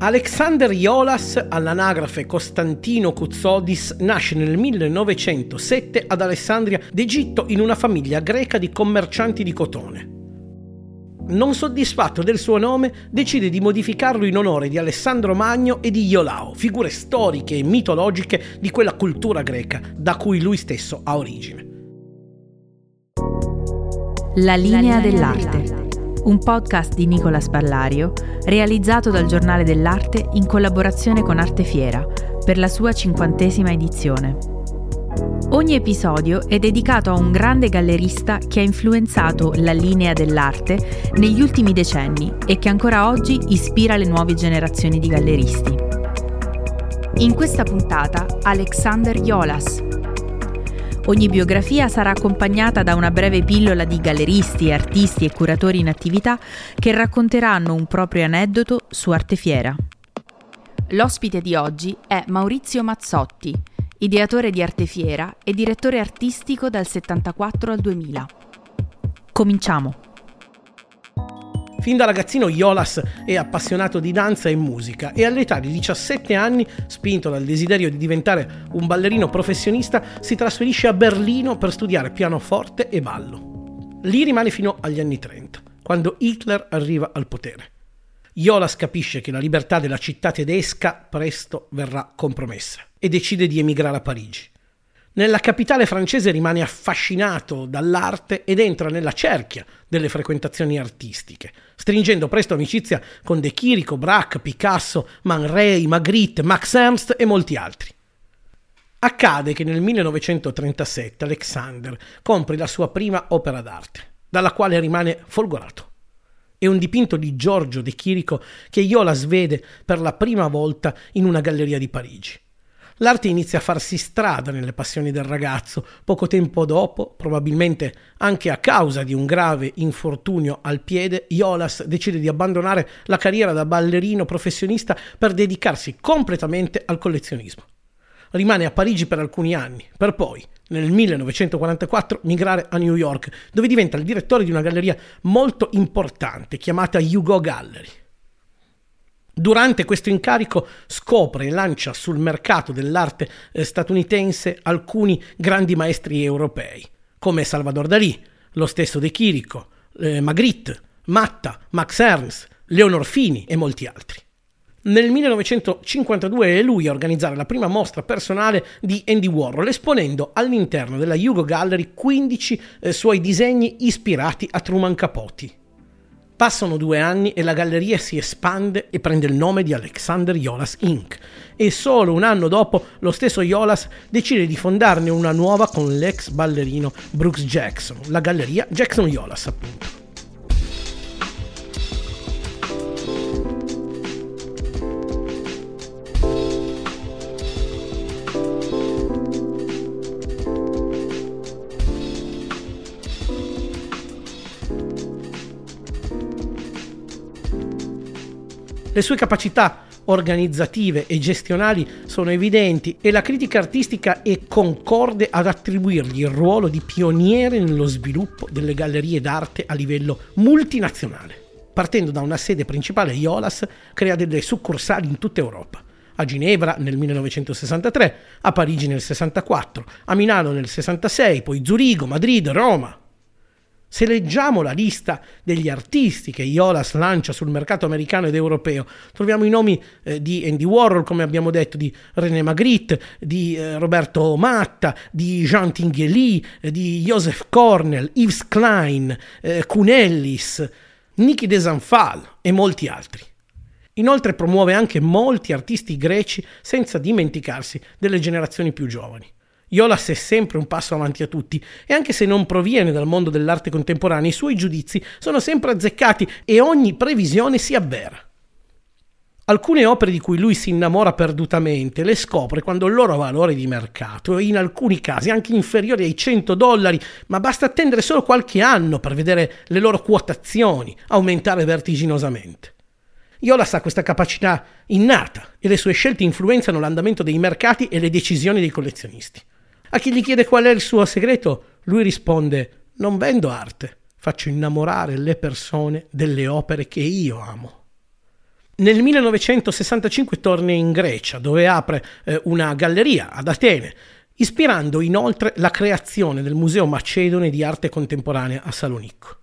Alexander Iolas, all'anagrafe Costantino Cuzzodis, nasce nel 1907 ad Alessandria d'Egitto in una famiglia greca di commercianti di cotone. Non soddisfatto del suo nome, decide di modificarlo in onore di Alessandro Magno e di Iolao, figure storiche e mitologiche di quella cultura greca da cui lui stesso ha origine. La linea dell'arte un podcast di Nicola Spallario realizzato dal Giornale dell'Arte in collaborazione con Artefiera per la sua cinquantesima edizione. Ogni episodio è dedicato a un grande gallerista che ha influenzato la linea dell'arte negli ultimi decenni e che ancora oggi ispira le nuove generazioni di galleristi. In questa puntata Alexander Jolas, Ogni biografia sarà accompagnata da una breve pillola di galleristi, artisti e curatori in attività che racconteranno un proprio aneddoto su Artefiera. L'ospite di oggi è Maurizio Mazzotti, ideatore di Artefiera e direttore artistico dal 74 al 2000. Cominciamo! Fin da ragazzino Iolas è appassionato di danza e musica e all'età di 17 anni, spinto dal desiderio di diventare un ballerino professionista, si trasferisce a Berlino per studiare pianoforte e ballo. Lì rimane fino agli anni 30, quando Hitler arriva al potere. Iolas capisce che la libertà della città tedesca presto verrà compromessa e decide di emigrare a Parigi. Nella capitale francese rimane affascinato dall'arte ed entra nella cerchia delle frequentazioni artistiche, stringendo presto amicizia con De Chirico, Braque, Picasso, Man Ray, Magritte, Max Ernst e molti altri. Accade che nel 1937 Alexander compri la sua prima opera d'arte, dalla quale rimane folgorato. È un dipinto di Giorgio De Chirico che Iolas vede per la prima volta in una galleria di Parigi. L'arte inizia a farsi strada nelle passioni del ragazzo. Poco tempo dopo, probabilmente anche a causa di un grave infortunio al piede, Iolas decide di abbandonare la carriera da ballerino professionista per dedicarsi completamente al collezionismo. Rimane a Parigi per alcuni anni, per poi, nel 1944, migrare a New York, dove diventa il direttore di una galleria molto importante chiamata Hugo Gallery. Durante questo incarico scopre e lancia sul mercato dell'arte eh, statunitense alcuni grandi maestri europei, come Salvador Dalí, lo stesso De Chirico, eh, Magritte, Matta, Max Ernst, Leonor Fini e molti altri. Nel 1952 è lui a organizzare la prima mostra personale di Andy Warhol, esponendo all'interno della Hugo Gallery 15 eh, suoi disegni ispirati a Truman Capote. Passano due anni e la galleria si espande e prende il nome di Alexander Jolas Inc. E solo un anno dopo lo stesso Jolas decide di fondarne una nuova con l'ex ballerino Brooks Jackson, la galleria Jackson Jolas appunto. Le sue capacità organizzative e gestionali sono evidenti e la critica artistica è concorde ad attribuirgli il ruolo di pioniere nello sviluppo delle gallerie d'arte a livello multinazionale. Partendo da una sede principale, Iolas crea delle succursali in tutta Europa. A Ginevra nel 1963, a Parigi nel 64, a Milano nel 66, poi Zurigo, Madrid, Roma. Se leggiamo la lista degli artisti che Iolas lancia sul mercato americano ed europeo, troviamo i nomi eh, di Andy Warhol, come abbiamo detto, di René Magritte, di eh, Roberto Matta, di Jean Tinguely, eh, di Joseph Cornell, Yves Klein, eh, Cunellis, Niki De Zanfal e molti altri. Inoltre promuove anche molti artisti greci senza dimenticarsi delle generazioni più giovani. Iolas è sempre un passo avanti a tutti e anche se non proviene dal mondo dell'arte contemporanea, i suoi giudizi sono sempre azzeccati e ogni previsione si avvera. Alcune opere di cui lui si innamora perdutamente le scopre quando il loro valore di mercato è in alcuni casi anche inferiore ai 100 dollari, ma basta attendere solo qualche anno per vedere le loro quotazioni aumentare vertiginosamente. Iolas ha questa capacità innata e le sue scelte influenzano l'andamento dei mercati e le decisioni dei collezionisti. A chi gli chiede qual è il suo segreto, lui risponde: Non vendo arte, faccio innamorare le persone delle opere che io amo. Nel 1965 torna in Grecia, dove apre eh, una galleria ad Atene, ispirando inoltre la creazione del Museo Macedone di Arte Contemporanea a Salonicco.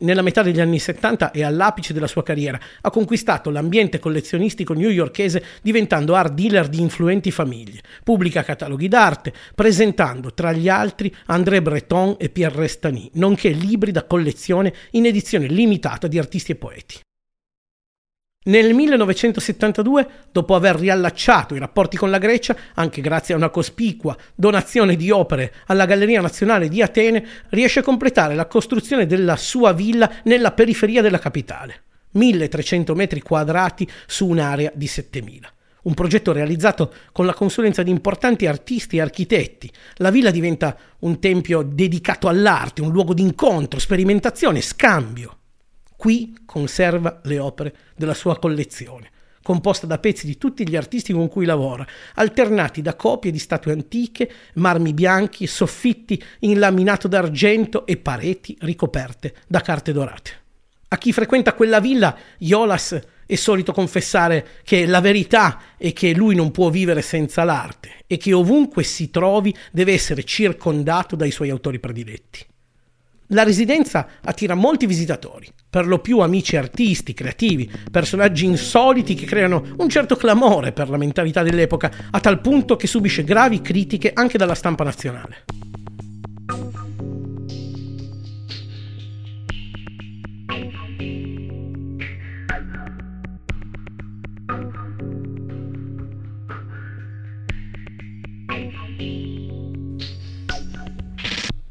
Nella metà degli anni 70 e all'apice della sua carriera ha conquistato l'ambiente collezionistico newyorkese diventando art dealer di influenti famiglie. Pubblica cataloghi d'arte, presentando tra gli altri André Breton e Pierre Restany, nonché libri da collezione in edizione limitata di artisti e poeti. Nel 1972, dopo aver riallacciato i rapporti con la Grecia, anche grazie a una cospicua donazione di opere alla Galleria Nazionale di Atene, riesce a completare la costruzione della sua villa nella periferia della capitale, 1300 metri quadrati su un'area di 7000. Un progetto realizzato con la consulenza di importanti artisti e architetti. La villa diventa un tempio dedicato all'arte, un luogo di incontro, sperimentazione, scambio. Qui conserva le opere della sua collezione, composta da pezzi di tutti gli artisti con cui lavora, alternati da copie di statue antiche, marmi bianchi, soffitti in laminato d'argento e pareti ricoperte da carte dorate. A chi frequenta quella villa, Iolas è solito confessare che la verità è che lui non può vivere senza l'arte e che ovunque si trovi deve essere circondato dai suoi autori prediletti. La residenza attira molti visitatori, per lo più amici artisti, creativi, personaggi insoliti che creano un certo clamore per la mentalità dell'epoca, a tal punto che subisce gravi critiche anche dalla stampa nazionale.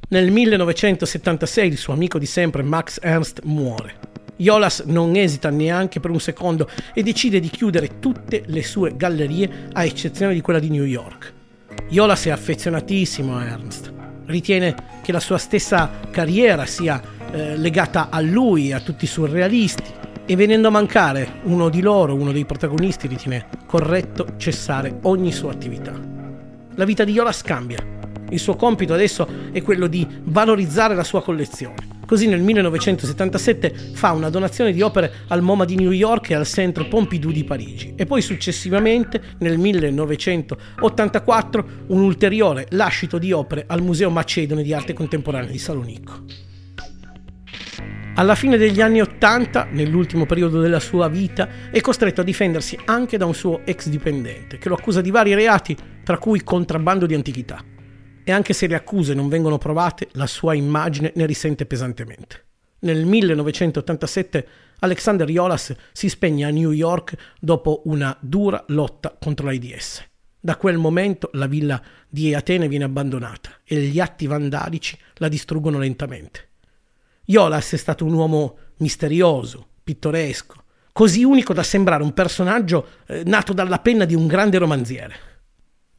Nel 1976 il suo amico di sempre Max Ernst muore. Jolas non esita neanche per un secondo e decide di chiudere tutte le sue gallerie a eccezione di quella di New York. Jolas è affezionatissimo a Ernst, ritiene che la sua stessa carriera sia eh, legata a lui e a tutti i surrealisti e venendo a mancare uno di loro, uno dei protagonisti, ritiene corretto cessare ogni sua attività. La vita di Jolas cambia il suo compito adesso è quello di valorizzare la sua collezione. Così nel 1977 fa una donazione di opere al MoMA di New York e al Centre Pompidou di Parigi e poi successivamente nel 1984 un ulteriore lascito di opere al Museo Macedone di Arte Contemporanea di Salonicco. Alla fine degli anni Ottanta, nell'ultimo periodo della sua vita, è costretto a difendersi anche da un suo ex dipendente che lo accusa di vari reati, tra cui contrabbando di antichità e anche se le accuse non vengono provate, la sua immagine ne risente pesantemente. Nel 1987 Alexander Iolas si spegne a New York dopo una dura lotta contro l'AIDS. Da quel momento la villa di Atene viene abbandonata e gli atti vandalici la distruggono lentamente. Iolas è stato un uomo misterioso, pittoresco, così unico da sembrare un personaggio eh, nato dalla penna di un grande romanziere.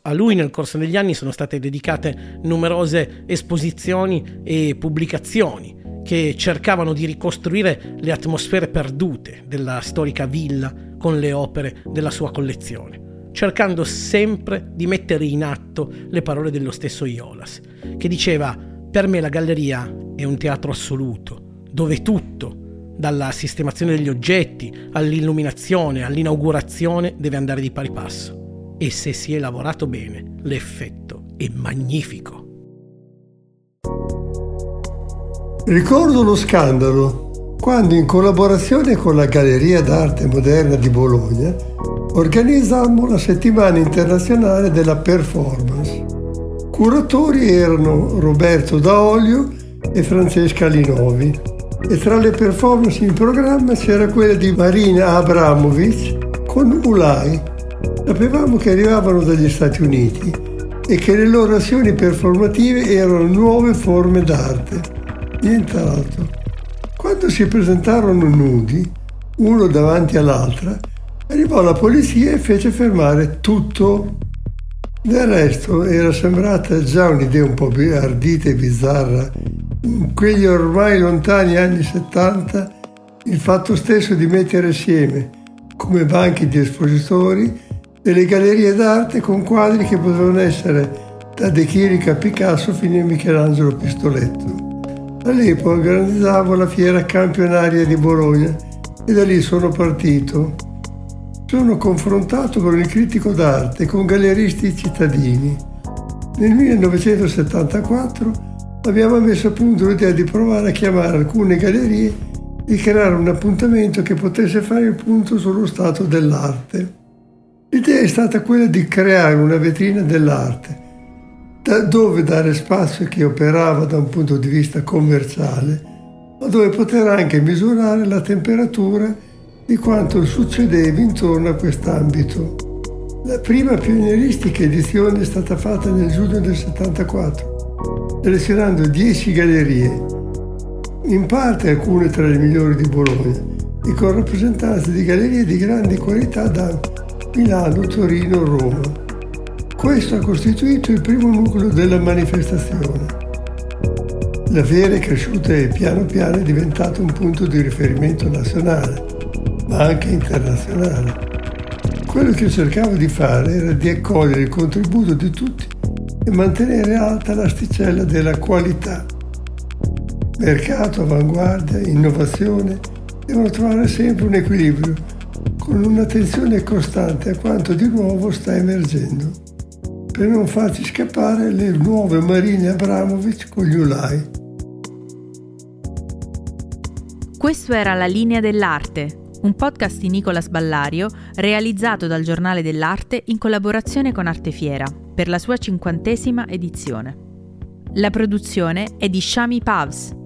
A lui nel corso degli anni sono state dedicate numerose esposizioni e pubblicazioni che cercavano di ricostruire le atmosfere perdute della storica villa con le opere della sua collezione, cercando sempre di mettere in atto le parole dello stesso Iolas, che diceva per me la galleria è un teatro assoluto, dove tutto, dalla sistemazione degli oggetti all'illuminazione, all'inaugurazione, deve andare di pari passo e se si è lavorato bene l'effetto è magnifico. Ricordo lo scandalo quando in collaborazione con la Galleria d'Arte Moderna di Bologna organizzammo la settimana internazionale della performance. Curatori erano Roberto Daolio e Francesca Linovi e tra le performance in programma c'era quella di Marina Abramovic con Ulai Sapevamo che arrivavano dagli Stati Uniti e che le loro azioni performative erano nuove forme d'arte, nient'altro. Quando si presentarono nudi, uno davanti all'altra, arrivò la polizia e fece fermare tutto. Del resto era sembrata già un'idea un po' ardita e bizzarra. In quegli ormai lontani anni 70, il fatto stesso di mettere assieme, come banchi di espositori, delle gallerie d'arte con quadri che potevano essere da De Chirica a Picasso fino a Michelangelo Pistoletto. All'epoca organizzavo la fiera campionaria di Bologna e da lì sono partito. sono confrontato con il critico d'arte e con galleristi cittadini. Nel 1974 abbiamo messo a punto l'idea di provare a chiamare alcune gallerie e creare un appuntamento che potesse fare il punto sullo stato dell'arte. L'idea è stata quella di creare una vetrina dell'arte, da dove dare spazio a chi operava da un punto di vista commerciale, ma dove poter anche misurare la temperatura di quanto succedeva intorno a quest'ambito. La prima pionieristica edizione è stata fatta nel giugno del 74 selezionando 10 gallerie, in parte alcune tra le migliori di Bologna, e con rappresentanze di gallerie di grande qualità da Milano, Torino, Roma. Questo ha costituito il primo nucleo della manifestazione. La fiera è cresciuta e piano piano è diventata un punto di riferimento nazionale, ma anche internazionale. Quello che cercavo di fare era di accogliere il contributo di tutti e mantenere alta l'asticella della qualità. Mercato, avanguardia, innovazione devono trovare sempre un equilibrio con un'attenzione costante a quanto di nuovo sta emergendo, per non farci scappare le nuove Marine Abramovic con gli Ulai. Questo era La linea dell'arte, un podcast di Nicolas Ballario realizzato dal Giornale dell'Arte in collaborazione con Artefiera per la sua cinquantesima edizione. La produzione è di Shami Pavs.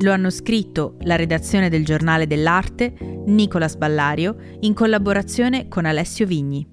Lo hanno scritto la redazione del Giornale dell'Arte, Nicolas Ballario, in collaborazione con Alessio Vigni.